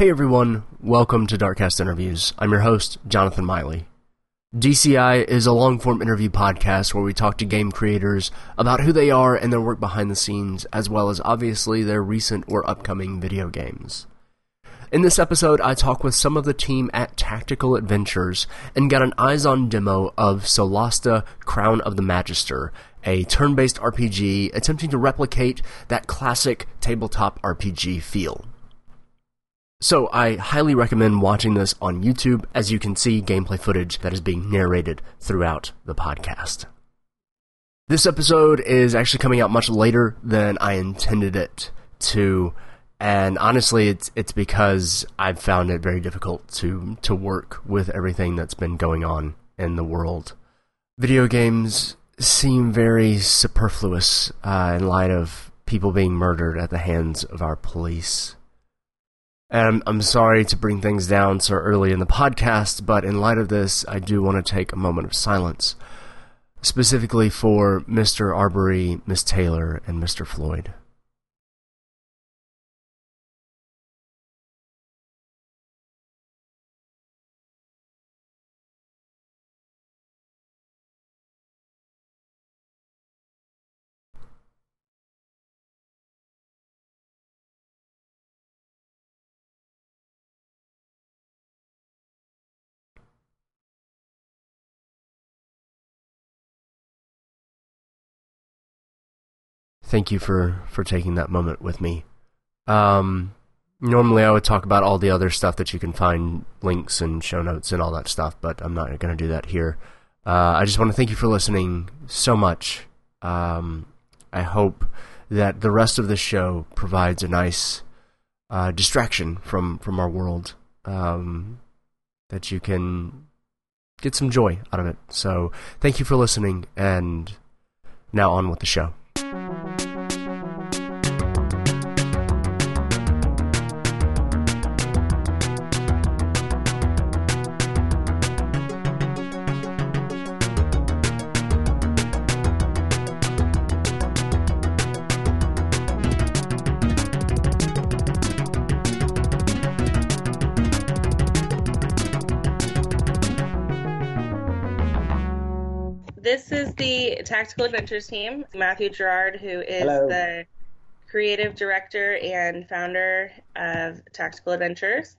Hey everyone, welcome to Darkcast Interviews. I'm your host, Jonathan Miley. DCI is a long form interview podcast where we talk to game creators about who they are and their work behind the scenes, as well as obviously their recent or upcoming video games. In this episode, I talk with some of the team at Tactical Adventures and got an eyes on demo of Solasta Crown of the Magister, a turn based RPG attempting to replicate that classic tabletop RPG feel. So I highly recommend watching this on YouTube as you can see gameplay footage that is being narrated throughout the podcast. This episode is actually coming out much later than I intended it to, and honestly it's it's because I've found it very difficult to to work with everything that's been going on in the world. Video games seem very superfluous uh, in light of people being murdered at the hands of our police. And I'm, sorry to bring things down so early in the podcast, but in light of this, I do want to take a moment of silence, specifically for Mr. Arbery, Miss Taylor, and Mr. Floyd. Thank you for for taking that moment with me. Um, normally, I would talk about all the other stuff that you can find links and show notes and all that stuff, but I'm not going to do that here. Uh, I just want to thank you for listening so much. Um, I hope that the rest of the show provides a nice uh, distraction from from our world. Um, that you can get some joy out of it. So, thank you for listening, and now on with the show. Tactical Adventures team. Mathieu Girard, who is Hello. the creative director and founder of Tactical Adventures.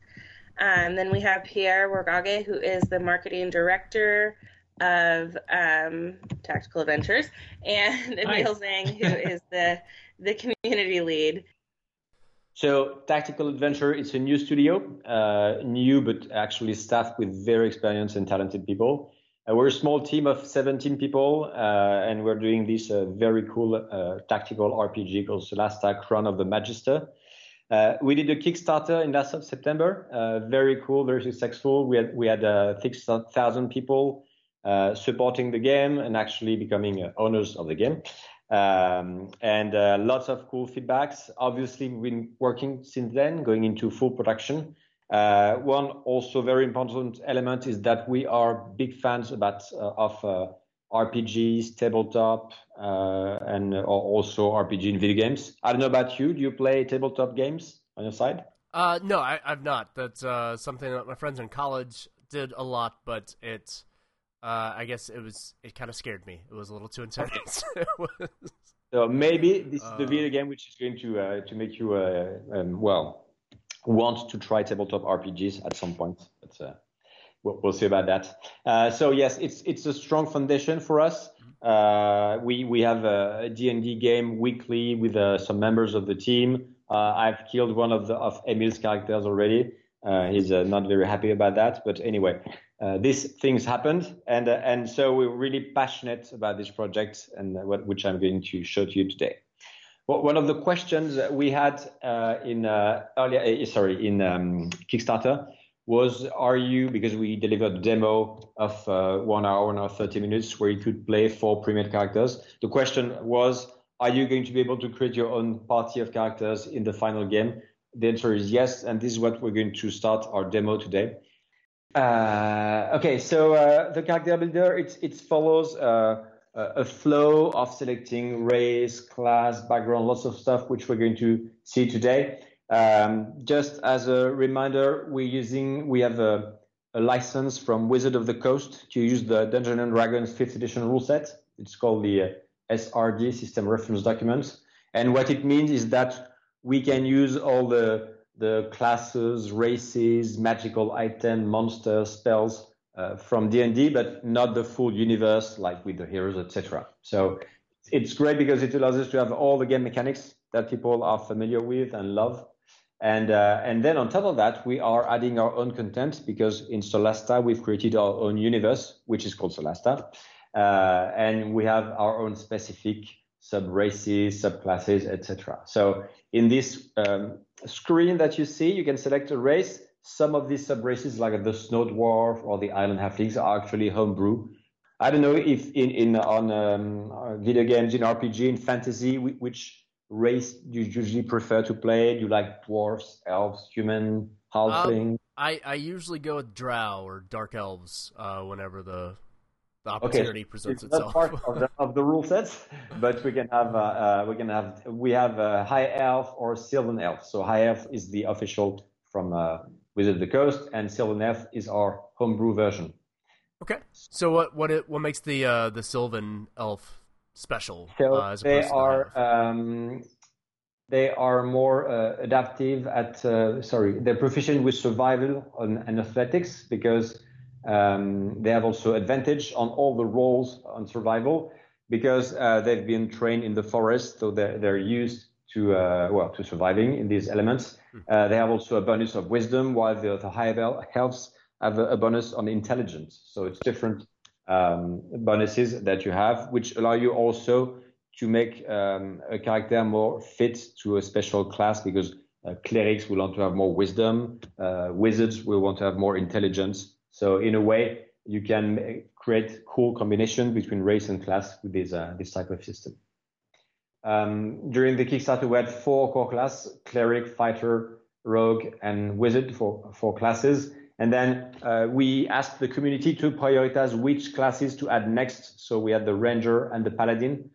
Um, then we have Pierre Wargage, who is the marketing director of um, Tactical Adventures, and Emil Zhang, who is the the community lead. So, Tactical Adventure is a new studio, uh, new but actually staffed with very experienced and talented people. Uh, we're a small team of 17 people, uh, and we're doing this uh, very cool uh, tactical RPG called Solasta Crown of the Magister. Uh, we did a Kickstarter in last of September. Uh, very cool, very successful. We had we had 6,000 people supporting the game and actually becoming owners of the game. Um, and lots of cool feedbacks. Obviously, we've been working since then, going into full production. Uh, one also very important element is that we are big fans about uh, of uh, RPGs, tabletop, and also RPG in video games. I don't know about you. Do you play tabletop games on your side? Uh, no, I, have not. That's uh, something that my friends in college did a lot, but it, uh, I guess it was, it kind of scared me. It was a little too intense. so maybe this is the video game which is going to to make you um, well want to try tabletop RPGs at some point. But uh, we'll, we'll, see about that. Uh, so yes, it's it's a strong foundation for us. Uh, we we have a D and D game weekly with uh, some members of the team. Uh, I've killed one of the of Emil's characters already. Uh, he's not very happy about that, but anyway, these things happened, and and so we're really passionate about this project, and what, which I'm going to show to you today one of the questions we had uh, in uh, earlier, uh, sorry, in um, Kickstarter was, are you, because we delivered a demo of uh, one hour and 30 minutes where you could play four pre-made characters. The question was, are you going to be able to create your own party of characters in the final game? The answer is yes, and this is what we're going to start our demo today. Uh, okay, so uh, the character builder, it, it follows a flow of selecting race, class, background, lots of stuff which we're going to see today. Um, just as a reminder, we're using we have a, a, license from Wizard of the Coast to use the Dungeons and Dragons 5th edition rule set. It's called the uh, SRD System Reference Document, and what it means is that we can use all the the classes, races, magical item, monsters, spells uh, from D&D, but not the full universe like with the heroes, etc. So it's great because it allows us to have all the game mechanics that people are familiar with and love. And uh, and then on top of that, we are adding our own content because in Solasta we've created our own universe, which is called Solasta, uh, and we have our own specific sub races, subclasses, etc. So in this um, screen that you see, you can select a race. Some of these sub races, like the Snow Dwarf or the Island Halflings, are actually homebrew. I don't know if in, in on um, video games, in RPG, in fantasy, which race do you usually prefer to play? Do you like dwarves, elves, human, halfling? Um, I, I usually go with drow or dark elves uh, whenever the the opportunity okay. presents it's itself. Not part of the, of the rule sets, but we can have uh, uh, we can have we have a high elf or sylvan elf. So high elf is the official from uh, Wizard of the Coast, and sylvan elf is our homebrew version. Okay. So what what it, what makes the uh, the sylvan elf special? So uh, they are um, they are more uh, adaptive at uh, sorry they're proficient with survival and athletics because um, they have also advantage on all the roles on survival because uh, they've been trained in the forest, so they're, they're used to uh, well to surviving in these elements. Hmm. Uh, they have also a bonus of wisdom, while the, the higher elves have a, a, bonus on intelligence. So it's different um, bonuses that you have, which allow you also to make um, a character more fit to a special class because uh, clerics will want to have more wisdom, uh, wizards will want to have more intelligence, so in a way, you can create cool combination between race and class with this uh, this type of system. Um, during the Kickstarter, we had four core classes: cleric, fighter, rogue, and wizard for four classes. And then uh, we asked the community to prioritize which classes to add next. So we had the ranger and the paladin.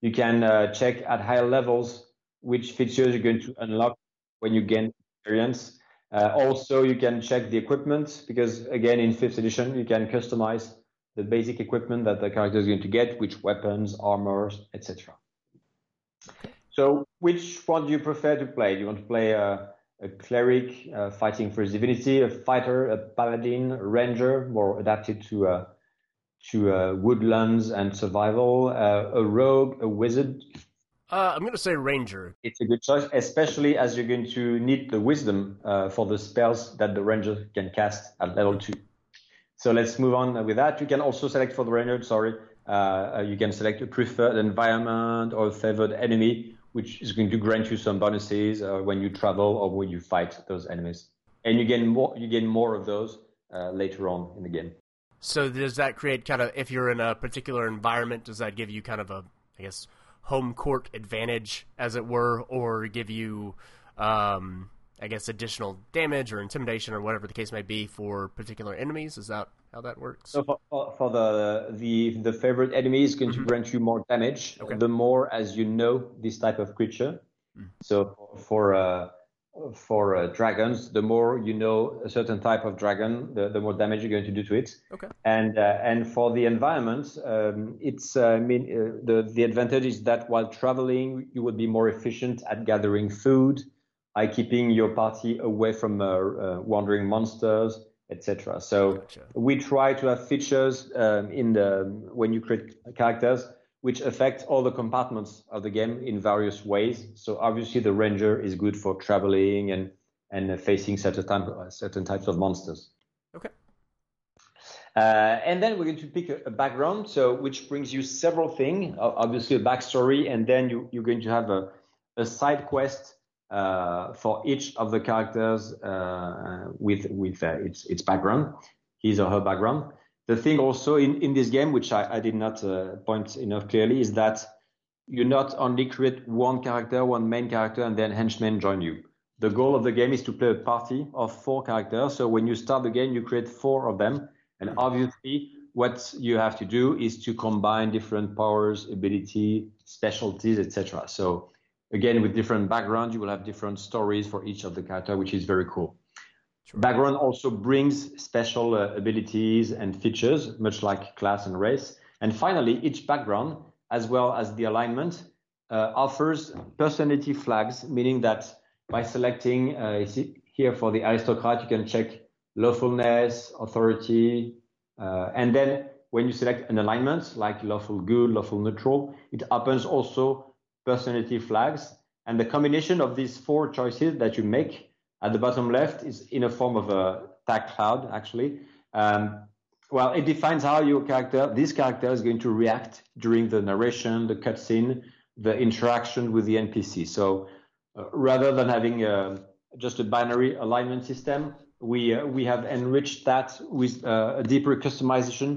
You can uh, check at higher levels which features you're going to unlock when you gain experience. Uh, also, you can check the equipment because again, in fifth edition, you can customize the basic equipment that the character is going to get, which weapons, armors, etc. So, which one do you prefer to play? Do you want to play a, a cleric uh, fighting for his divinity, a fighter, a paladin, a ranger, more adapted to uh, to uh, woodlands and survival, uh, a rogue, a wizard? Uh, I'm going to say Ranger. It's a good choice, especially as you're going to need the wisdom uh, for the spells that the Ranger can cast at level two. So let's move on with that. You can also select for the Ranger, sorry, uh, you can select a preferred environment or a favored enemy, which is going to grant you some bonuses uh, when you travel or when you fight those enemies. And you gain more, you gain more of those uh, later on in the game. So does that create kind of, if you're in a particular environment, does that give you kind of a, I guess, home court advantage, as it were, or give you, um, I guess, additional damage or intimidation or whatever the case may be for particular enemies? Is that how that works? So for, for the the the favorite enemy is going mm-hmm. to grant you more damage. Okay. The more as you know this type of creature. Mm. So for uh, for uh, dragons, the more you know a certain type of dragon, the, the more damage you're going to do to it. Okay. And uh, and for the environment, um, it's uh, I mean uh, the the advantage is that while traveling, you would be more efficient at gathering food, by keeping your party away from uh, uh, wandering monsters, etc. So gotcha. we try to have features um, in the when you create characters which affect all the compartments of the game in various ways. So obviously the ranger is good for traveling and and facing certain type, certain types of monsters. Okay. Uh, and then we're going to pick a, a, background, so which brings you several things. Obviously a backstory, and then you, you're going to have a, a side quest uh, for each of the characters uh, with with uh, its its background, his or her background. The thing also in, in this game, which I, I did not uh, point enough clearly, is that you not only create one character, one main character, and then henchmen join you. The goal of the game is to play a party of four characters. So when you start the game, you create four of them. And obviously, what you have to do is to combine different powers, ability, specialties, etc. So again, with different backgrounds, you will have different stories for each of the character, which is very cool. Background also brings special uh, abilities and features, much like class and race. And finally, each background, as well as the alignment, uh, offers personality flags, meaning that by selecting uh, here for the aristocrat, you can check lawfulness, authority, uh, and then when you select an alignment like lawful good, lawful neutral, it opens also personality flags. And the combination of these four choices that you make at the bottom left is in a form of a tag cloud, actually. Um, well, it defines how your character, this character is going to react during the narration, the cutscene, the interaction with the NPC. So uh, rather than having uh, just a binary alignment system, we uh, we have enriched that with uh, a deeper customization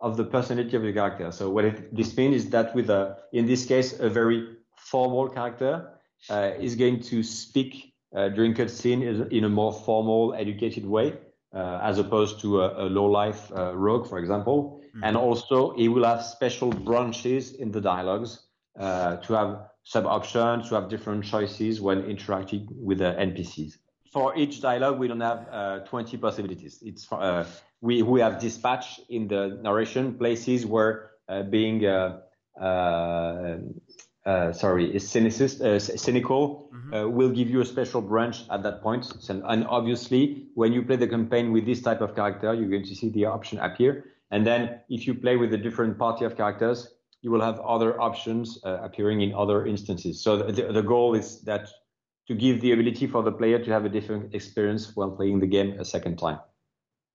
of the personality of the character. So what it, this means is that with a, in this case, a very formal character uh, is going to speak uh, during cutscene in a more formal, educated way, uh, as opposed to a, a low-life uh, rogue, for example. Mm-hmm. And also, he will have special branches in the dialogues uh, to have sub-options, to have different choices when interacting with the NPCs. For each dialogue, we don't have uh, 20 possibilities. It's we we have dispatch in the narration places where being uh, sorry, is cynicist, uh, cynical, mm-hmm. uh, will give you a special branch at that point. And, and, obviously, when you play the campaign with this type of character, you're going to see the option appear. And then if you play with a different party of characters, you will have other options uh, appearing in other instances. So the, the goal is that to give the ability for the player to have a different experience while playing the game a second time.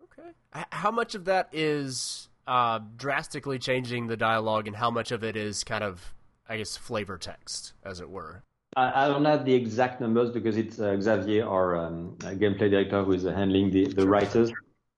Okay. How much of that is uh, drastically changing the dialogue, and how much of it is kind of I guess, flavor text, as it were. I, don't have the exact numbers because it's uh, Xavier, our um, gameplay director, who is uh, handling the, the writers.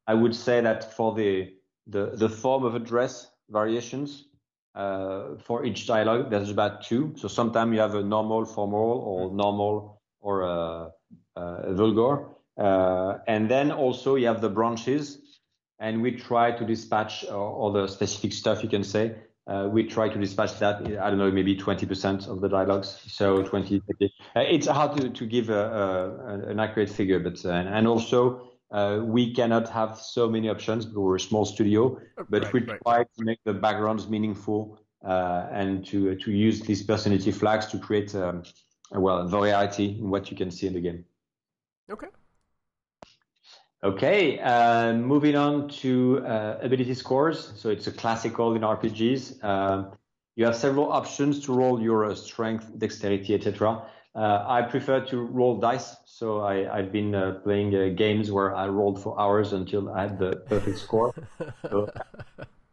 I would say that for the the, the form of address variations uh, for each dialogue, there's about two. So sometimes you have a normal formal or mm-hmm. normal or a, a vulgar. Uh, and then also you have the branches and we try to dispatch all the specific stuff you can say uh, we try to dispatch that, I don't know, maybe 20% of the dialogues. So 20, uh, it's hard to, to give a, a, an accurate figure, but, uh, and also, uh, we cannot have so many options because we're a small studio, but right, we right. try to make the backgrounds meaningful, uh, and to, to use these personality flags to create, um, well, variety in what you can see in the game. Okay. Okay, uh, moving on to uh, ability scores. So it's a classical in RPGs. Uh, you have several options to roll your uh, strength, dexterity, etc. Uh, I prefer to roll dice. So I, have been uh, playing games where I rolled for hours until I had the perfect score. So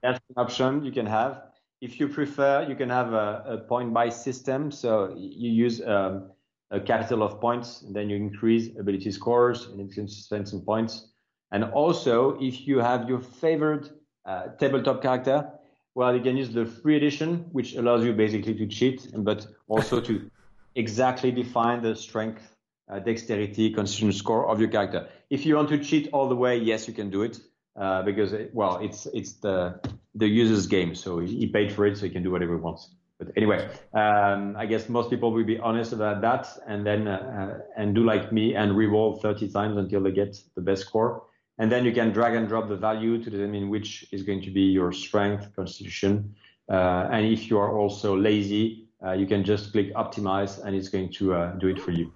that's an option you can have. If you prefer, you can have a, a point-based system. So you use um, a capital of points, and then you increase ability scores, and it can spend some points. And also, if you have your favorite uh, tabletop character, well, you can use the free edition, which allows you basically to cheat, but also to exactly define the strength, uh, dexterity, constitution score of your character. If you want to cheat all the way, yes, you can do it, uh, because it, well, it's it's the the user's game, so he paid for it, so he can do whatever he wants. But anyway, um, I guess most people will be honest about that and then uh, and do like me and re-roll 30 times until they get the best score. And then you can drag and drop the value to determine which is going to be your strength, constitution. Uh, and if you are also lazy, uh, you can just click optimize and it's going to uh, do it for you.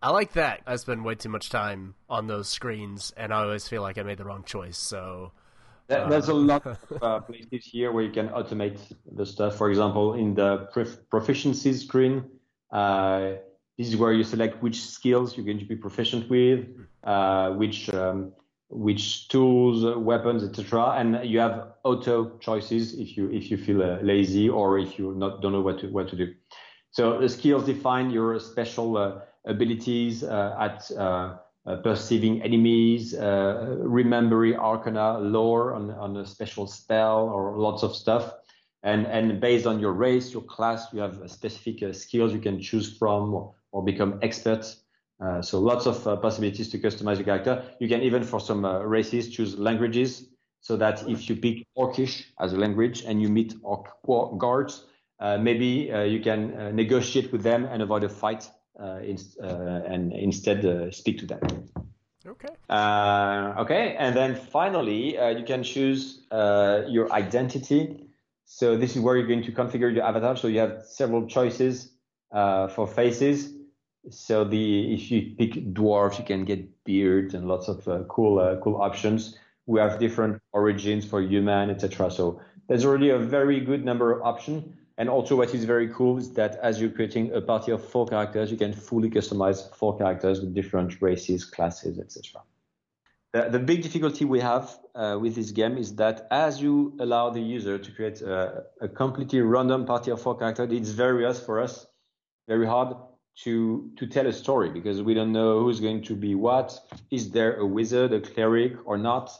I like that. I spend way too much time on those screens and I always feel like I made the wrong choice. So there's a lot of uh, places here where you can automate the stuff. For example, in the proficiency screen, uh, this is where you select which skills you're going to be proficient with, uh, which um, which tools, weapons, etc. And you have auto choices if you if you feel uh, lazy or if you not don't know what to what to do. So the skills define your special uh, abilities uh, at uh, perceiving enemies, uh, remembering arcana, lore on, on a special spell, or lots of stuff. And, and based on your race, your class, you have specific uh, skills you can choose from or, or become experts. Uh, so lots of uh, possibilities to customize your character. You can even, for some uh, races, choose languages so that if you pick Orcish as a language and you meet Orc guards, uh, maybe uh, you can uh, negotiate with them and avoid a fight Uh, in, uh, and instead uh, speak to them. Okay. okay, and then finally, you can choose your identity. So this is where you're going to configure your avatar. So you have several choices for faces. So the if you pick dwarf, you can get beard and lots of uh, cool uh, cool options. We have different origins for human, etc. So there's already a very good number of options. And also what is very cool is that as you're creating a party of four characters, you can fully customize four characters with different races, classes, etc. The, the, big difficulty we have uh, with this game is that as you allow the user to create a, a completely random party of four characters, it's very hard for us, very hard to to tell a story because we don't know who's going to be what. Is there a wizard, a cleric, or not?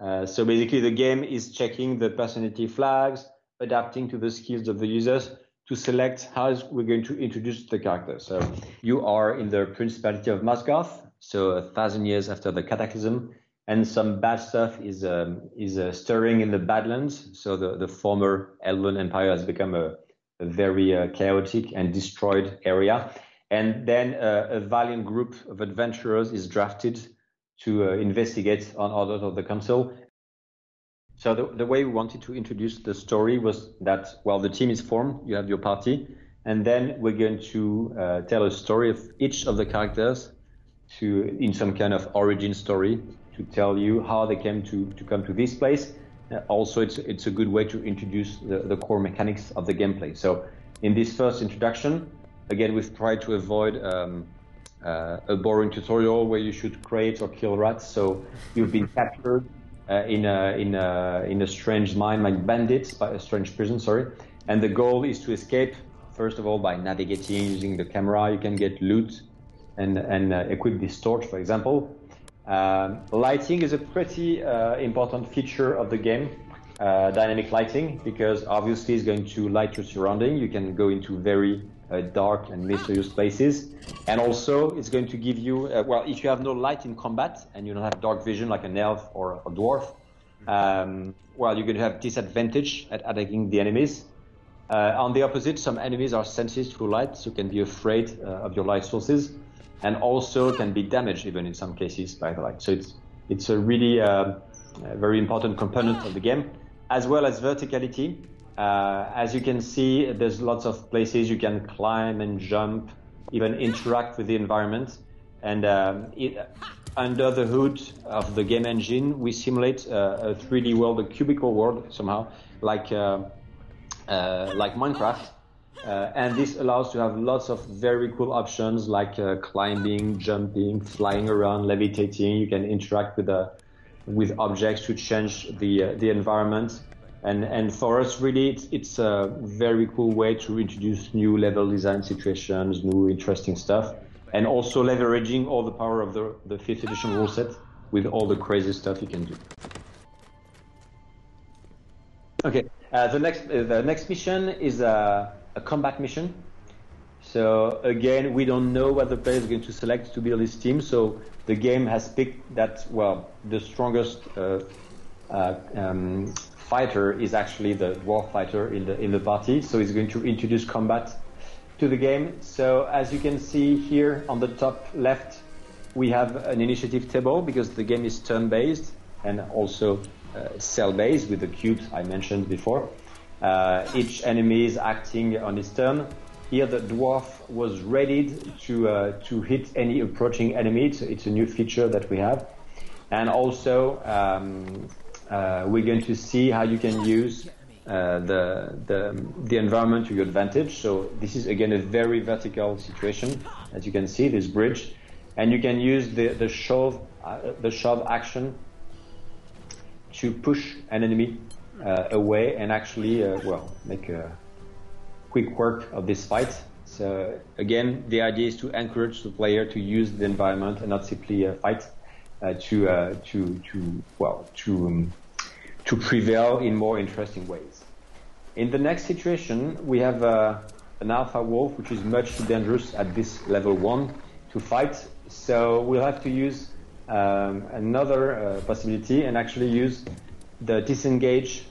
Uh, so basically, the game is checking the personality flags, adapting to the skills of the users to select how we're going to introduce the character. So you are in the Principality of Masgarth, so a thousand years after the Cataclysm, and some bad stuff is um, is uh, stirring in the Badlands. So the, the former Elven Empire has become a, a very uh, chaotic and destroyed area. And then uh, a valiant group of adventurers is drafted to uh, investigate on orders of the council so the, the way we wanted to introduce the story was that, well, the team is formed, you have your party, and then we're going to uh, tell a story of each of the characters to, in some kind of origin story to tell you how they came to, to come to this place. Uh, also, it's, it's a good way to introduce the, the core mechanics of the gameplay. So in this first introduction, again, we've tried to avoid um, uh, a boring tutorial where you should create or kill rats. So you've been captured uh, in a in a in a strange mine like bandits, by a strange prison, sorry. And the goal is to escape first of all by navigating using the camera. You can get loot and and uh, equip this torch, for example. Um, lighting is a pretty uh, important feature of the game. Uh, dynamic lighting because obviously it's going to light your surrounding. You can go into very uh, dark and mysterious places. And also, it's going to give you, uh, well, if you have no light in combat and you don't have dark vision like an elf or a dwarf, um, well, you're going to have disadvantage at attacking the enemies. Uh, on the opposite, some enemies are sensitive to light, so can be afraid uh, of your light sources, and also can be damaged even in some cases by the light. So it's it's a really a very important component of the game, as well as verticality. Uh, as you can see, there's lots of places you can climb and jump, even interact with the environment. And um, it, under the hood of the game engine, we simulate uh, a 3D world, a cubicle world somehow, like uh, uh, like Minecraft. Uh, and this allows to have lots of very cool options like uh, climbing, jumping, flying around, levitating. You can interact with the with objects to change the the environment and and for us really it's, it's a very cool way to introduce new level design situations new interesting stuff and also leveraging all the power of the, the fifth edition rule set with all the crazy stuff you can do. Okay uh, the next uh, the next mission is a, a combat mission. So again we don't know what the player is going to select to build his team so the game has picked that well the strongest uh, uh um, fighter is actually the dwarf fighter in the in the party. So he's going to introduce combat to the game. So as you can see here on the top left, we have an initiative table because the game is turn-based and also uh, cell-based with the cubes I mentioned before. Uh, each enemy is acting on its turn. Here the dwarf was ready to uh, to hit any approaching enemy. It's, it's, a new feature that we have. And also um, uh, we're going to see how you can use uh, the, the, the environment to your advantage. So this is again a very vertical situation, as you can see this bridge, and you can use the the shove uh, the shove action to push an enemy uh, away and actually uh, well make a quick work of this fight. So again, the idea is to encourage the player to use the environment and not simply fight. Uh, to uh, to to well to um, to prevail in more interesting ways. In the next situation, we have uh, an alpha wolf, which is much too dangerous at this level one to fight. So we'll have to use um, another uh, possibility and actually use the disengage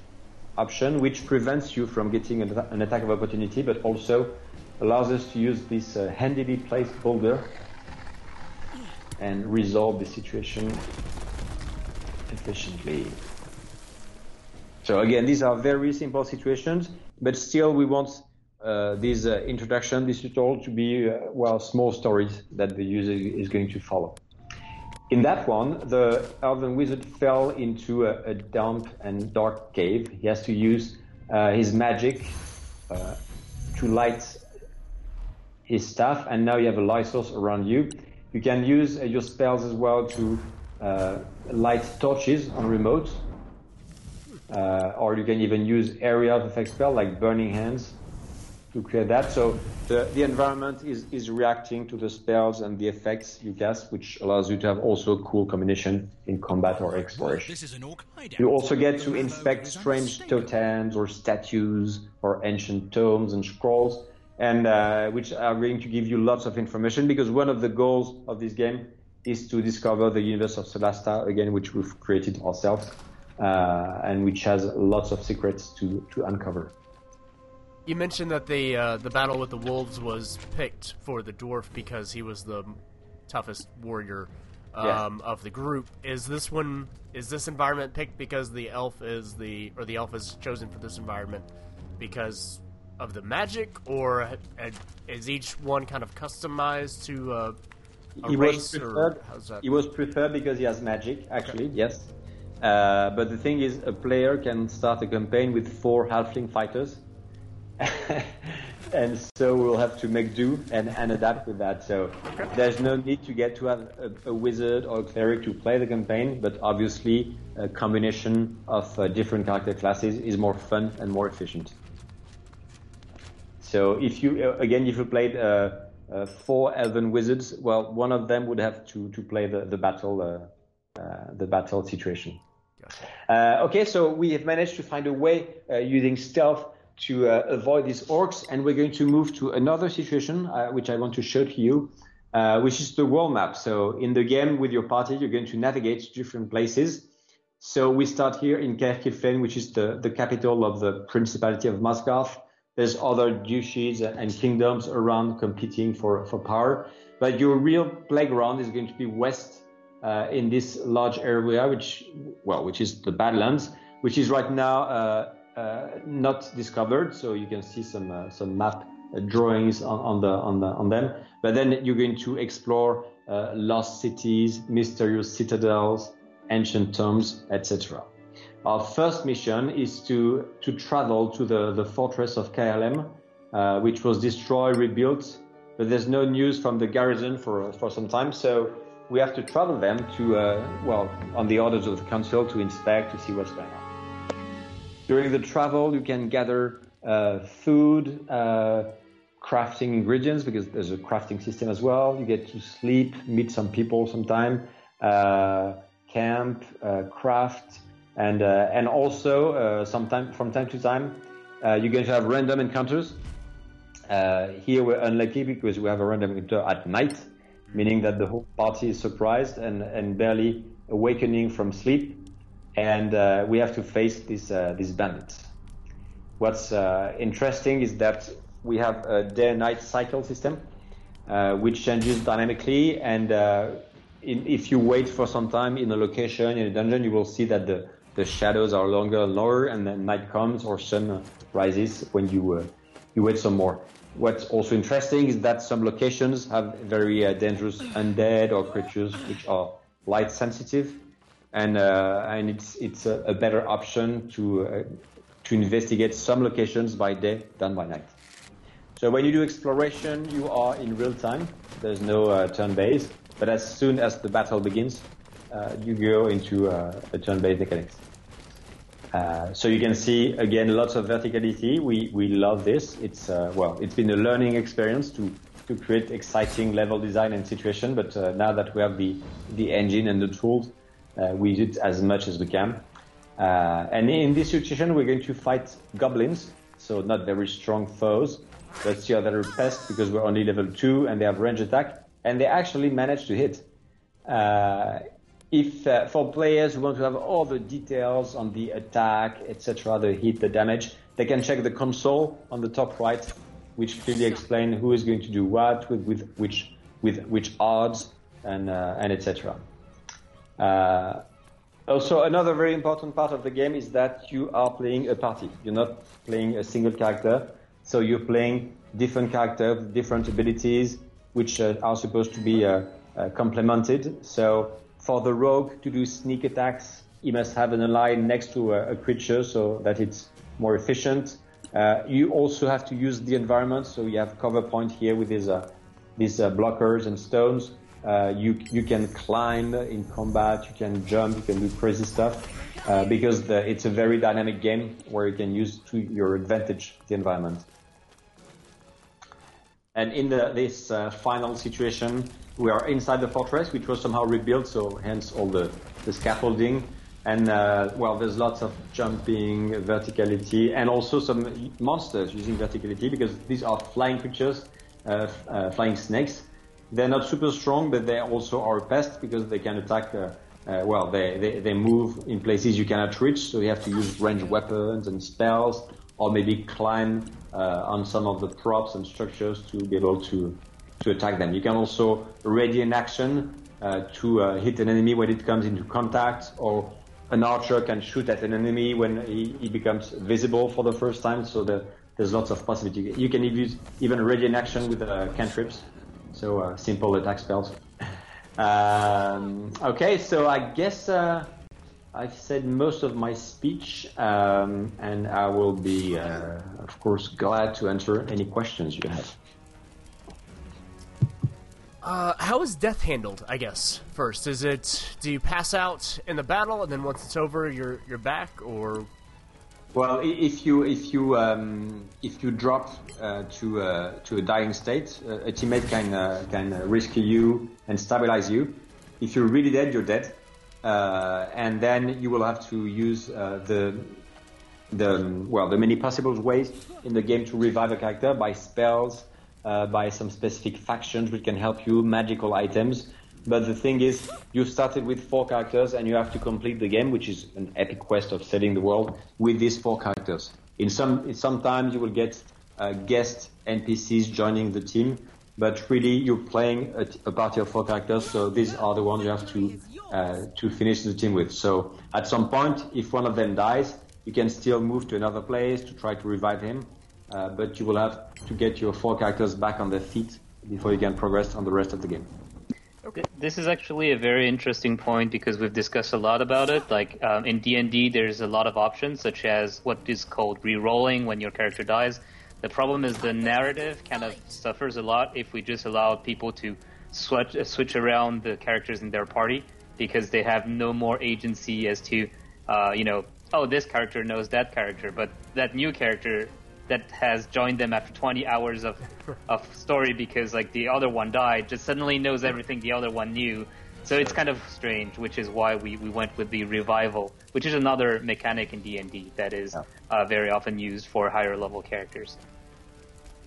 option, which prevents you from getting an, an attack of opportunity, but also allows us to use this uh, handily placed boulder and resolve the situation efficiently. So again, these are very simple situations, but still we want uh, this uh, introduction, this tutorial to be, uh, well, small stories that the user is going to follow. In that one, the elven wizard fell into a, a damp and dark cave. He has to use uh, his magic uh, to light his staff, and now you have a light source around you. You can use uh, your spells as well to uh, light torches on remote, uh, or you can even use area of effect spell like Burning Hands to create that. So the, the environment is, is reacting to the spells and the effects you cast, which allows you to have also a cool combination in combat or exploration. You also get to inspect strange totems or statues or ancient tomes and scrolls, and uh, which are going to give you lots of information because one of the goals of this game is to discover the universe of Solasta again, which we've created ourselves, uh, and which has lots of secrets to, to uncover. You mentioned that the uh, the battle with the wolves was picked for the dwarf because he was the toughest warrior um, yeah. of the group. Is this one? Is this environment picked because the elf is the or the elf is chosen for this environment because of the magic, or is each one kind of customized to uh, a he race? Was preferred, He was preferred because he has magic. Actually, okay. yes. Uh, but the thing is, a player can start a campaign with four halfling fighters and so we'll have to make do and, and adapt with that. So there's no need to get to have a, a, wizard or a cleric to play the campaign, but obviously a combination of uh, different character classes is more fun and more efficient. So if you uh, again if you played uh, uh, four elven wizards, well one of them would have to to play the the battle uh, uh, the battle situation. okay, so we have managed to find a way using stealth to uh, avoid these orcs, and we're going to move to another situation, uh, which I want to show to you, uh, which is the world map. So in the game with your party, you're going to navigate to different places. So we start here in Caer Cyflen, which is the, the capital of the Principality of Masgarth. There's other duchies and kingdoms around competing for, for power. But your real playground is going to be west uh, in this large area, which, well, which is the Badlands, which is right now uh, uh, not discovered. So you can see some uh, some map uh, drawings on, on, the on the on them. But then you're going to explore lost cities, mysterious citadels, ancient tombs, etc. Our first mission is to to travel to the the fortress of Caer Lem, uh, which was destroyed, rebuilt, but there's no news from the garrison for for some time. So we have to travel them to uh, well on the orders of the council to inspect to see what's going on. During the travel, you can gather uh, food, uh, crafting ingredients because there's a crafting system as well. You get to sleep, meet some people sometime, uh, camp, uh, craft, and uh, and also uh, sometime from time to time you're going to have random encounters. here we're unlucky because we have a random encounter at night, meaning that the whole party is surprised and, and barely awakening from sleep and uh, we have to face these uh, these bandits. What's uh, interesting is that we have a day-night cycle system, uh, which changes dynamically, and uh, in, if you wait for some time in a location in a dungeon, you will see that the the shadows are longer and lower, and then night comes or sun rises when you uh, you wait some more. What's also interesting is that some locations have very dangerous undead or creatures which are light sensitive and uh, and it's it's a, a better option to uh, to investigate some locations by day than by night. So when you do exploration, you are in real time. There's no uh, turn based, but as soon as the battle begins, uh, you go into uh, a turn based mechanics. Uh, so you can see again lots of verticality. We we love this. It's well, it's been a learning experience to to create exciting level design and situation. But now that we have the the engine and the tools, uh, we use it as much as we can. Uh, and in this situation, we're going to fight goblins, so not very strong foes, but still are pests because we're only level two and they have range attack, and they actually manage to hit. If uh, for players who want to have all the details on the attack, etc., the hit, the damage, they can check the console on the top right, which clearly explain who is going to do what with, with which with which odds and uh, and etc. Uh, also, another very important part of the game is that you are playing a party. You're not playing a single character, so you're playing different characters, different abilities, which uh, are supposed to be uh, uh, complemented. So for the rogue to do sneak attacks, he must have an ally next to a, a creature so that it's more efficient. Uh, you also have to use the environment, so you have cover point here with these uh, these uh, blockers and stones. Uh, you you can climb in combat, you can jump, you can do crazy stuff uh, because the, it's a very dynamic game where you can use to your advantage the environment. And in the, this uh, final situation, we are inside the fortress, which was somehow rebuilt, so hence all the, the scaffolding. And uh, well, there's lots of jumping, verticality, and also some monsters using verticality because these are flying creatures, uh, uh, flying snakes. They're not super strong, but they also are a because they can attack. Uh, uh, well, they, they, they move in places you cannot reach, so you have to use ranged weapons and spells, or maybe climb uh, on some of the props and structures to be able to to attack them. You can also ready an action uh, to uh, hit an enemy when it comes into contact, or an archer can shoot at an enemy when he, he becomes visible for the first time. So the, there's lots of possibilities. You can use even ready an action with uh, cantrips, so simple attack spells. Um, okay, so I guess uh, I've said most of my speech, um, and I will be, uh, of course, glad to answer any questions you have. Uh, how is death handled? I guess first, is it do you pass out in the battle and then once it's over, you're you're back, or? Well, if you if you um, if you drop uh, to uh, to a dying state, uh, a teammate can uh, can rescue you and stabilize you. If you're really dead, you're dead, uh, and then you will have to use the the well the many possible ways in the game to revive a character by spells uh, by some specific factions which can help you, magical items. But the thing is, you started with four characters and you have to complete the game, which is an epic quest of setting the world with these four characters. In some, sometimes you will get uh, guest NPCs joining the team, but really you're playing a, a, party of four characters, so these are the ones you have to uh, to finish the team with. So at some point, if one of them dies, you can still move to another place to try to revive him. Uh, but you will have to get your four characters back on their feet before you can progress on the rest of the game. Okay. This is actually a very interesting point because we've discussed a lot about it. Like um, in D and D, there's a lot of options, such as what is called re-rolling when your character dies. The problem is the narrative kind of suffers a lot if we just allow people to switch uh, switch around the characters in their party because they have no more agency as to, uh, you know, oh, this character knows that character, but that new character that has joined them after 20 hours of, of story because like the other one died just suddenly knows everything the other one knew. So it's kind of strange, which is why we, we went with the revival, which is another mechanic in D&D that is uh, very often used for higher level characters.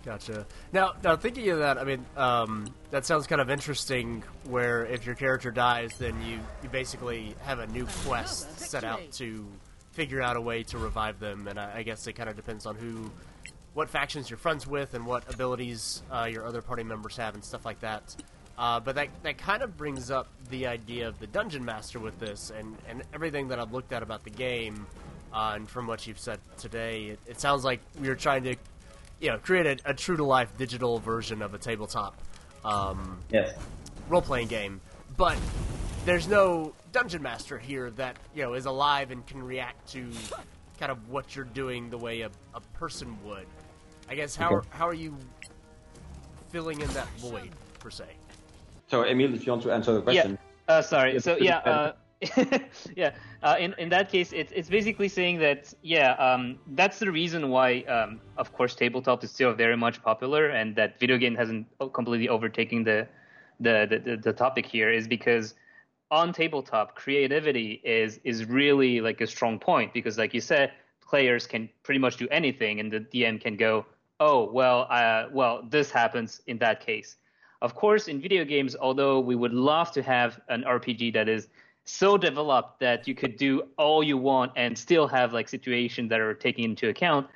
Gotcha. Now, now thinking of that, I mean, um, that sounds kind of interesting. Where if your character dies, then you, you basically have a new quest set out to figure out a way to revive them. And I, I guess it kind of depends on who, what factions you're friends with, and what abilities uh, your other party members have, and stuff like that. Uh, but that that kind of brings up the idea of the dungeon master with this, and and everything that I've looked at about the game, uh, and from what you've said today, it, it sounds like we are trying to, you know, create a, a true to life digital version of a tabletop. Um, yes. Role playing game, but there's no dungeon master here that you know is alive and can react to kind of what you're doing the way a, a person would. I guess how okay. how are you filling in that void per se? So, Emil, if you want to answer the question. Yeah. Uh, sorry. So yeah. Uh, yeah. Uh, in in that case, it's it's basically saying that yeah, um, that's the reason why, um, of course, tabletop is still very much popular, and that video game hasn't completely overtaken the the, the, the topic here is because on tabletop, creativity is is really like a strong point because, like you said, players can pretty much do anything, and the DM can go, "Oh, well, uh, well, this happens in that case." Of course, in video games, although we would love to have an RPG that is so developed that you could do all you want and still have like situations that are taken into account,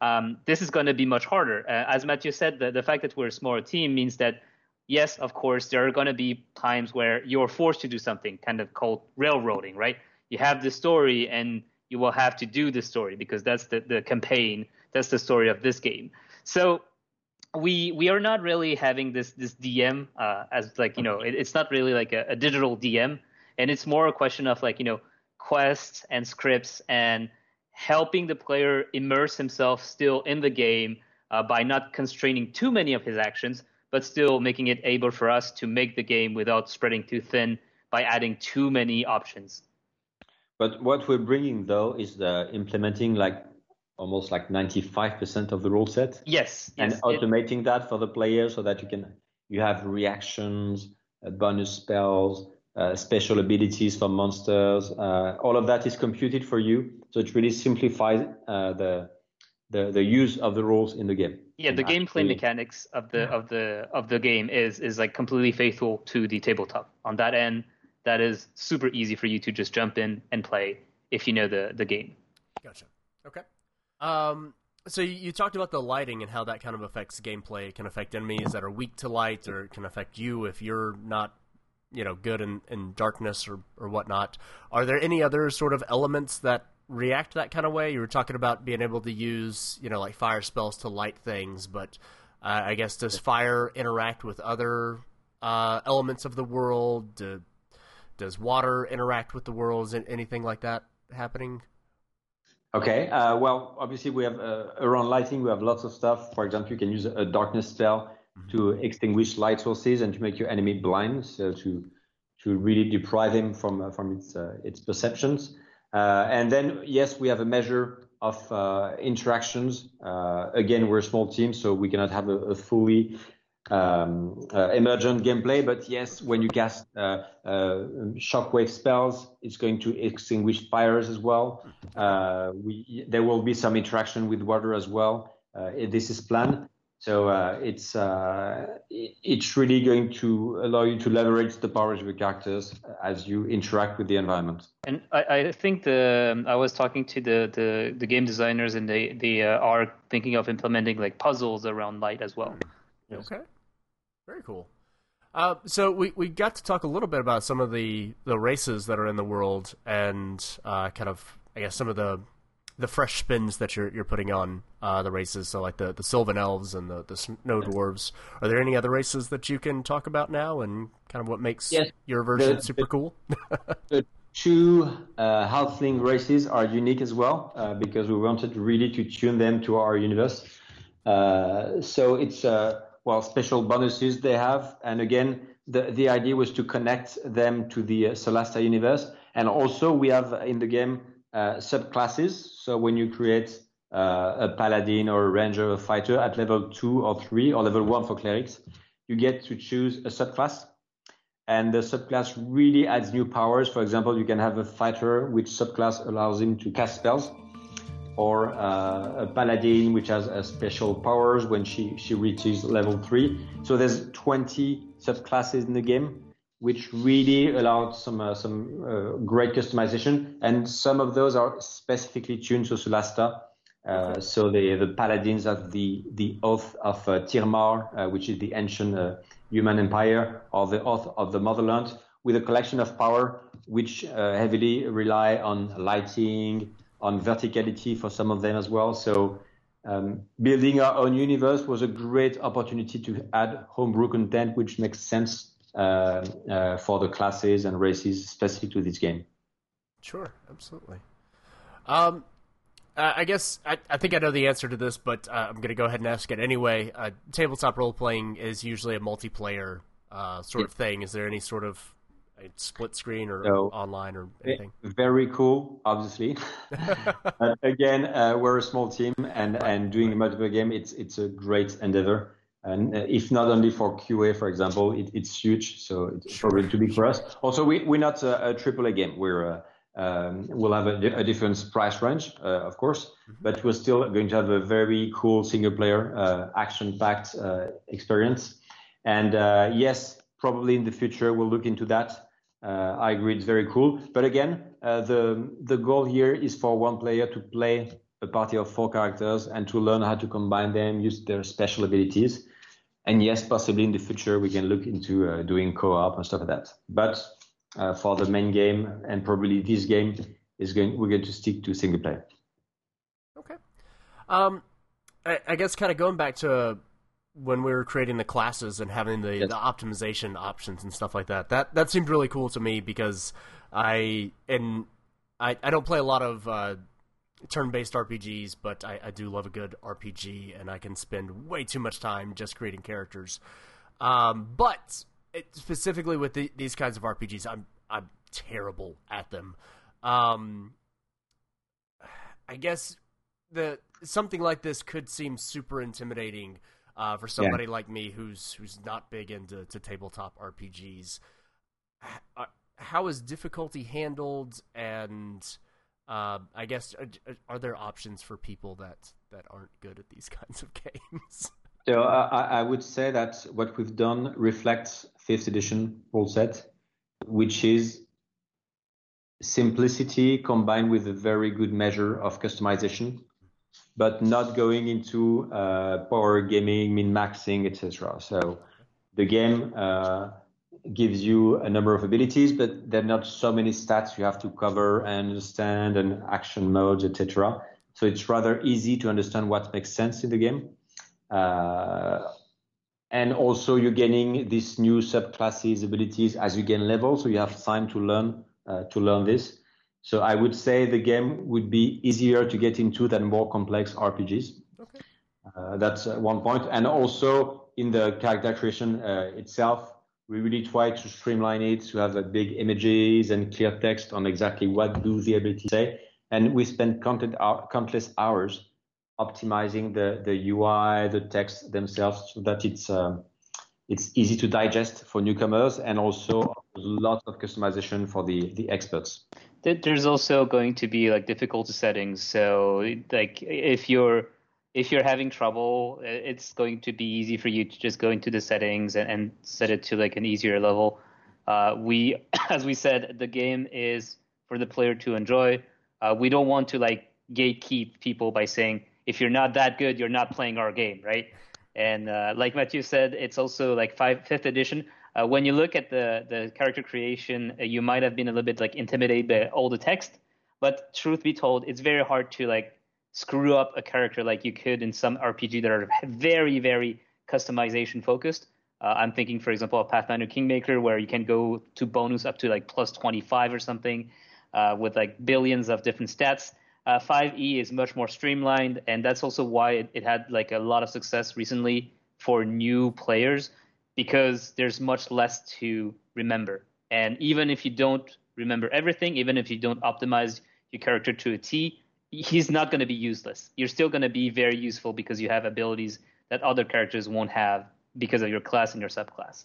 um, this is going to be much harder. Uh, as Mathieu said, the, the fact that we're a smaller team means that yes, of course, there are going to be times where you're forced to do something, kind of called railroading, right? You have the story and you will have to do the story because that's the, the campaign, that's the story of this game. So we we are not really having this this DM uh, as like you know it, it's not really like a, a, digital DM, and it's more a question of like you know quests and scripts and helping the player immerse himself still in the game uh, by not constraining too many of his actions, but still making it able for us to make the game without spreading too thin by adding too many options. But what we're bringing though is the implementing like almost like 95% of the rule set. Yes. And yes, automating it, that for the player so that you can you have reactions, uh, bonus spells, uh, special abilities for monsters. Uh, all of that is computed for you, so it really simplifies uh, the, the the use of the rules in the game. Yeah, the gameplay mechanics of the of the of the game is is like completely faithful to the tabletop. On that end, that is super easy for you to just jump in and play if you know the the game. Gotcha. Okay. Um, so you, talked about the lighting and how that kind of affects gameplay. It can affect enemies that are weak to light, or it can affect you if you're not, you know, good in, in darkness or or whatnot. Are there any other sort of elements that react that kind of way? You were talking about being able to use, you know, like fire spells to light things, but uh, I guess does fire interact with other uh, elements of the world? Do, does water interact with the world? Is anything like that happening? Okay. Uh, well, obviously we have uh, around lighting, we have lots of stuff. For example, you can use a darkness spell mm-hmm. to extinguish light sources and to make your enemy blind, so to to really deprive him from uh, from its uh, its perceptions. Uh, and then yes, we have a measure of uh, interactions. again, we're a small team, so we cannot have a, a fully um, uh, emergent gameplay, but yes, when you cast uh, uh, shockwave spells, it's going to extinguish fires as well. Uh, we, there will be some interaction with water as well. Uh, this is planned, so uh, it's it's really going to allow you to leverage the powers of your characters as you interact with the environment. And I, I think the I was talking to the, the, the game designers, and they they are thinking of implementing like puzzles around light as well. Yes. Okay. Very cool. Uh, so we, we got to talk a little bit about some of the, the races that are in the world and uh, kind of I guess some of the the fresh spins that you're you're putting on uh, the races. So like the, the Sylvan Elves and the, the Snow Dwarves. Are there any other races that you can talk about now and kind of what makes yes. your version the, super the, cool? the two uh, Halfling races are unique as well uh, because we wanted really to tune them to our universe. Uh, so it's uh, well, special bonuses they have. And again, the, the idea was to connect them to the uh, Solasta universe. And also we have in the game uh, subclasses. So when you create uh, a paladin or a ranger or a fighter at level two or three or level one for clerics, you get to choose a subclass. And the subclass really adds new powers. For example, you can have a fighter which subclass allows him to cast spells or uh, a paladin which has uh, special powers when she, she reaches level 3. So there's 20 subclasses in the game which really allowed some uh, some uh, great customization and some of those are specifically tuned to Solasta. Uh, so the the paladins have the the oath of Tirmar, which is the ancient human empire, or the oath of the motherland, with a collection of power which heavily rely on lighting, on verticality for some of them as well. So um, building our own universe was a great opportunity to add homebrew content, which makes sense uh, uh, for the classes and races specific to this game. Sure, absolutely. Um, I guess I, I, think I know the answer to this, but uh, I'm going to go ahead and ask it anyway. Uh, tabletop role playing is usually a multiplayer uh, sort of thing. Is there any sort of split screen or so, online or anything? Very cool, obviously. again, uh, we're a small team, and and doing a multiple game, it's it's a great endeavor. And uh, if not only for QA, for example, it, it's huge, so it's sure. probably too big for us. Also, we we're not a, triple a AAA game. We're uh, um, we'll have a, a, different price range, uh, of course, mm-hmm. but we're still going to have a very cool single player, uh, action packed uh, experience. And uh, yes, probably in the future we'll look into that I agree, it's very cool. But again, uh, the the goal here is for one player to play a party of four characters and to learn how to combine them, use their special abilities. And yes, possibly in the future we can look into uh, doing co-op and stuff like that. But uh, for the main game and probably this game is going, we're going to stick to single player. Okay. Um, I, I guess kind of going back to when we were creating the classes and having the, yes. the optimization options and stuff like that. That that seemed really cool to me because I and I I don't play a lot of uh, turn-based RPGs, but I, I, do love a good RPG, and I can spend way too much time just creating characters. Um, but it, specifically with the, these kinds of RPGs, I'm I'm terrible at them. Um, I guess the something like this could seem super intimidating uh, for somebody yeah. like me who's who's not big into to tabletop RPGs. Uh, how is difficulty handled, and uh, I guess are, uh, are, there options for people that that aren't good at these kinds of games? So I, I would say that what we've done reflects fifth edition rule set, which is simplicity combined with a very good measure of customization but not going into uh, power gaming, min maxing, etc. So the game uh, gives you a number of abilities, but there are not so many stats you have to cover and understand and action modes, etc. So it's rather easy to understand what makes sense in the game. Uh, and also you're gaining these new subclasses abilities as you gain level, so you have time to learn uh, to learn this. So I would say the game would be easier to get into than more complex RPGs. Okay. Uh, that's uh, one point. And also in the character creation uh, itself, we really try to streamline it to have like big images and clear text on exactly what do the abilities say. And we spend content countless hours optimizing the, the UI, the text themselves so that it's, um, it's easy to digest for newcomers and also lots of customization for the, the experts there's also going to be like difficulty settings. So like if you're if you're having trouble, it's going to be easy for you to just go into the settings and, and set it to like an easier level. Uh, we, as we said, the game is for the player to enjoy. Uh, we don't want to like gatekeep people by saying if you're not that good, you're not playing our game, right? And uh, like Mathieu said, it's also like five, fifth edition. Uh, when you look at the the character creation, uh, you might have been a little bit like intimidated by all the text. But truth be told, it's very hard to like screw up a character like you could in some RPG that are very very customization focused. Uh, I'm thinking, for example, of Pathfinder Kingmaker, where you can go to bonus up to like plus 25 or something, uh, with like billions of different stats. Uh, 5e is much more streamlined, and that's also why it, it, had like a lot of success recently for new players because there's much less to remember. And even if you don't remember everything, even if you don't optimize your character to a T, he's not going to be useless. You're still going to be very useful because you have abilities that other characters won't have because of your class and your subclass.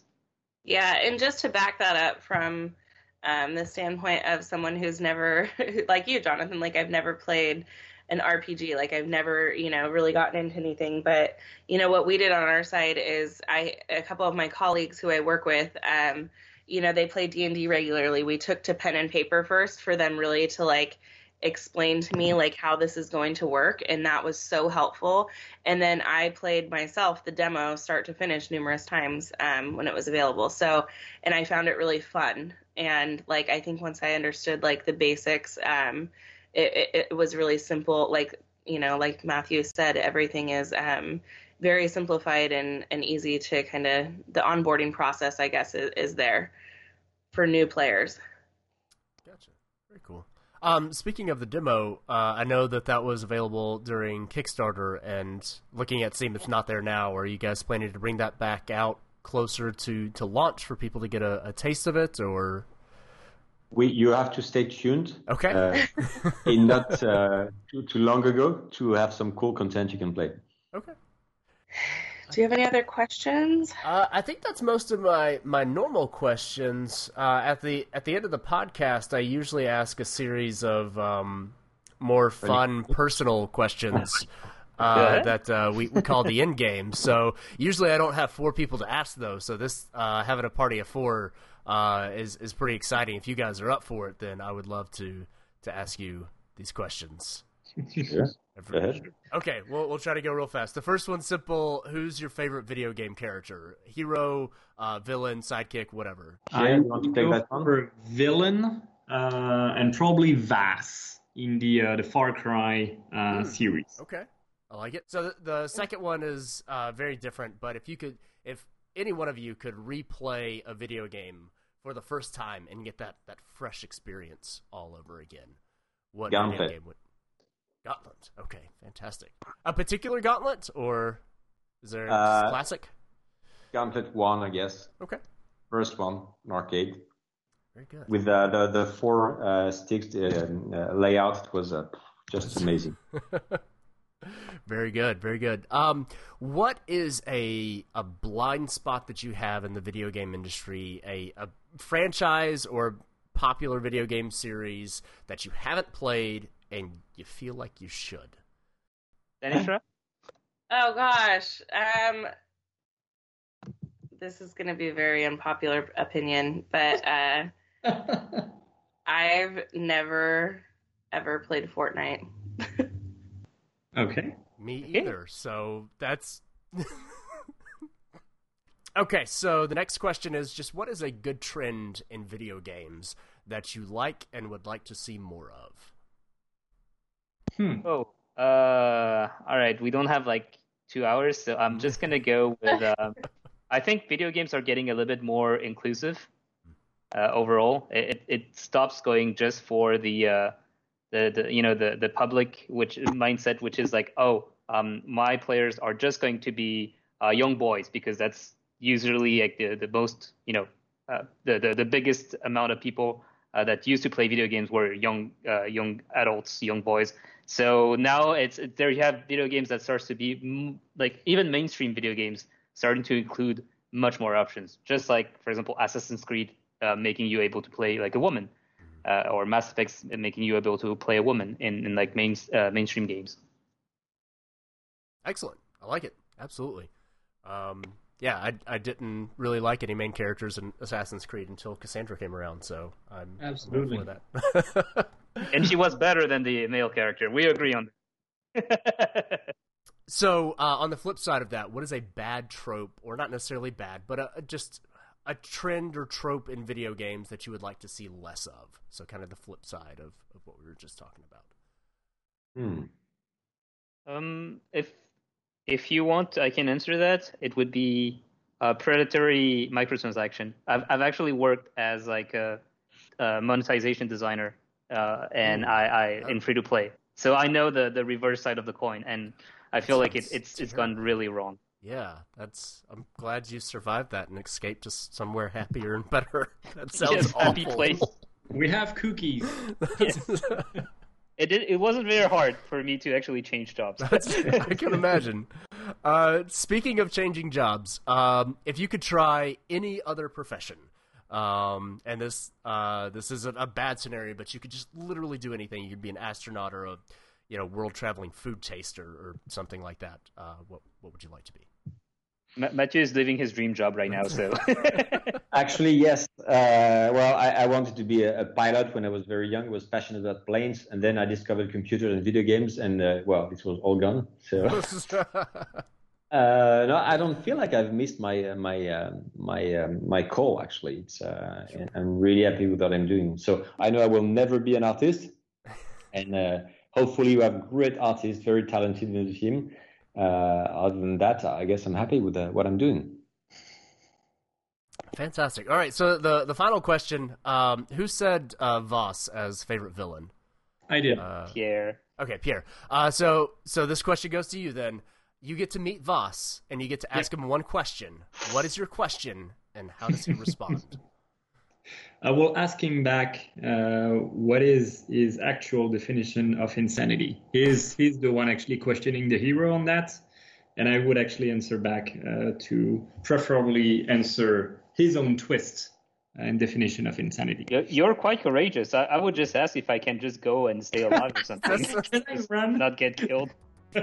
Yeah, and just to back that up from um, the standpoint of someone who's never, like you, Jonathan, like I've never played an RPG. Like I've never, you know, really gotten into anything. But you know what we did on our side is I a couple of my colleagues who I work with, um, you know, they play D and D regularly. We took to pen and paper first for them really to like explain to me like how this is going to work and that was so helpful and then i played myself the demo start to finish numerous times um, when it was available so and i found it really fun and like i think once i understood like the basics um, it, it, was really simple. Like you know, like Mathieu said, everything is um, very simplified and, and easy to kind of the onboarding process. I guess is, is there for new players. Gotcha. Very cool. Um, speaking of the demo, uh, I know that that was available during Kickstarter, and looking at seeing it's not there now. Are you guys planning to bring that back out closer to, to launch for people to get a, a taste of it, or we you have to stay tuned. Okay. Uh, in not uh, too, too long ago to have some cool content you can play. Okay. Do you have any other questions? Uh, I think that's most of my, my normal questions. Uh, at the at the end of the podcast, I usually ask a series of um, more fun, personal questions uh, that uh, we, we call the end game. So usually I don't have four people to ask those. So this uh, having a party of four uh, is is pretty exciting. If you guys are up for it, then I would love to to ask you these questions. Sure. Okay, we'll we'll try to go real fast. The first one's simple. Who's your favorite video game character? Hero, uh, villain, sidekick, whatever. I you want to take that for villain uh, and probably Vaas in the uh, the Far Cry uh, series. Okay, I like it. So the, the second one is uh, very different. But if you could, if any one of you could replay a video game for the first time and get that that fresh experience all over again, what video game would? Gauntlet. Okay, fantastic. A particular Gauntlet, or is there a Uh, classic? Gauntlet one, I guess. Okay, First one, an arcade very good. with uh, the the four uh, sticks uh, uh, layout. It was uh, just amazing. Very good, very good. Um, what is a a blind spot that you have in the video game industry? A, a franchise or popular video game series that you haven't played and you feel like you should? Denisha? Oh gosh. Um this is going to be a very unpopular opinion, but uh I've never ever played Fortnite. okay. Me either. So that's okay. So the next question is just what is a good trend in video games that you like and would like to see more of? Hmm. Oh, uh, all right. We don't have like two hours, so I'm just gonna go with. Um, I think video games are getting a little bit more inclusive uh, overall. It, it it stops going just for the uh, the, the you know the the public which mindset, which is like, oh, um, my players are just going to be uh, young boys because that's usually like the the most you know uh, the, the the biggest amount of people uh, that used to play video games were young uh, young adults, young boys. So now it's there you have video games that starts to be like even mainstream video games starting to include much more options. Just like for example Assassin's Creed uh, making you able to play like a woman, uh, or Mass Effect making you able to play a woman in, in like main mainstream games. Excellent. I like it. Absolutely. Um, yeah, I, I didn't really like any main characters in Assassin's Creed until Kassandra came around, so I'm I'm Absolutely. for that. And she was better than the male character. We agree on that. so, uh, on the flip side of that, what is a bad trope, or not necessarily bad, but a, a- just a trend or trope in video games that you would like to see less of? So, kind of the flip side of, of what we were just talking about. Hmm. Um, if if you want, I can answer that. It would be a predatory microtransaction. I've I've actually worked as like a, a monetization designer, uh, and I, I in free to play. So I know the the reverse side of the coin, and I feel like it, Sounds it's it's gone really wrong. Yeah, that's. I'm glad you survived that and escaped to somewhere happier and better. That sounds Yes, awful. happy place. We have cookies. It did, it wasn't very hard for me to actually change jobs. I can imagine. Uh, speaking of changing jobs, um, if you could try any other profession, um, and this uh, this is a, a bad scenario, but you could just literally do anything. You could be an astronaut or a you know world traveling food taster or something like that. Uh, what what would you like to be? Ma- Mathieu is living his dream job right now, so Actually, yes. Uh, well, I, I wanted to be a, a pilot when I was very young. I was passionate about planes, and then I discovered computers and video games, and uh, well, it was all gone. So, uh, no, I don't feel like I've missed my uh, my uh, my um, my call. Actually, it's uh, and I'm really happy with what I'm doing. So I know I will never be an artist, and uh, hopefully we have great artists, very talented in the team. Uh, other than that, I guess I'm happy with uh, what I'm doing. Fantastic. All right, so the the final question: um, Who said uh, Vaas as favorite villain? I did. Pierre. Okay, Pierre. Uh, so so this question goes to you then. You get to meet Vaas, and you get to ask him one question. What is your question, and how does he respond? I will ask him back uh, what is his actual definition of insanity. He's, he's the one actually questioning the hero on that. And I would actually answer back uh, to preferably answer his own twist and definition of insanity. You're- You're quite courageous. I, I would just ask if I can just go and stay alive or something, Can I run? not get killed.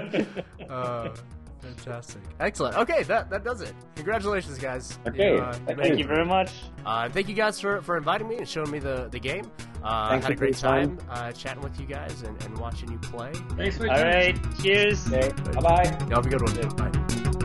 Fantastic. Excellent. Okay, that that does it. Congratulations, guys. Okay. You, uh, Thank made Thank it. you very much. Uh, thank you guys for, for inviting me and showing me the, the game. Uh, Thanks had a great time. time uh, chatting with you guys and, and watching you play. Thanks for your All time. right. Cheers. Okay. Bye bye. Y'all have a good one. Bye.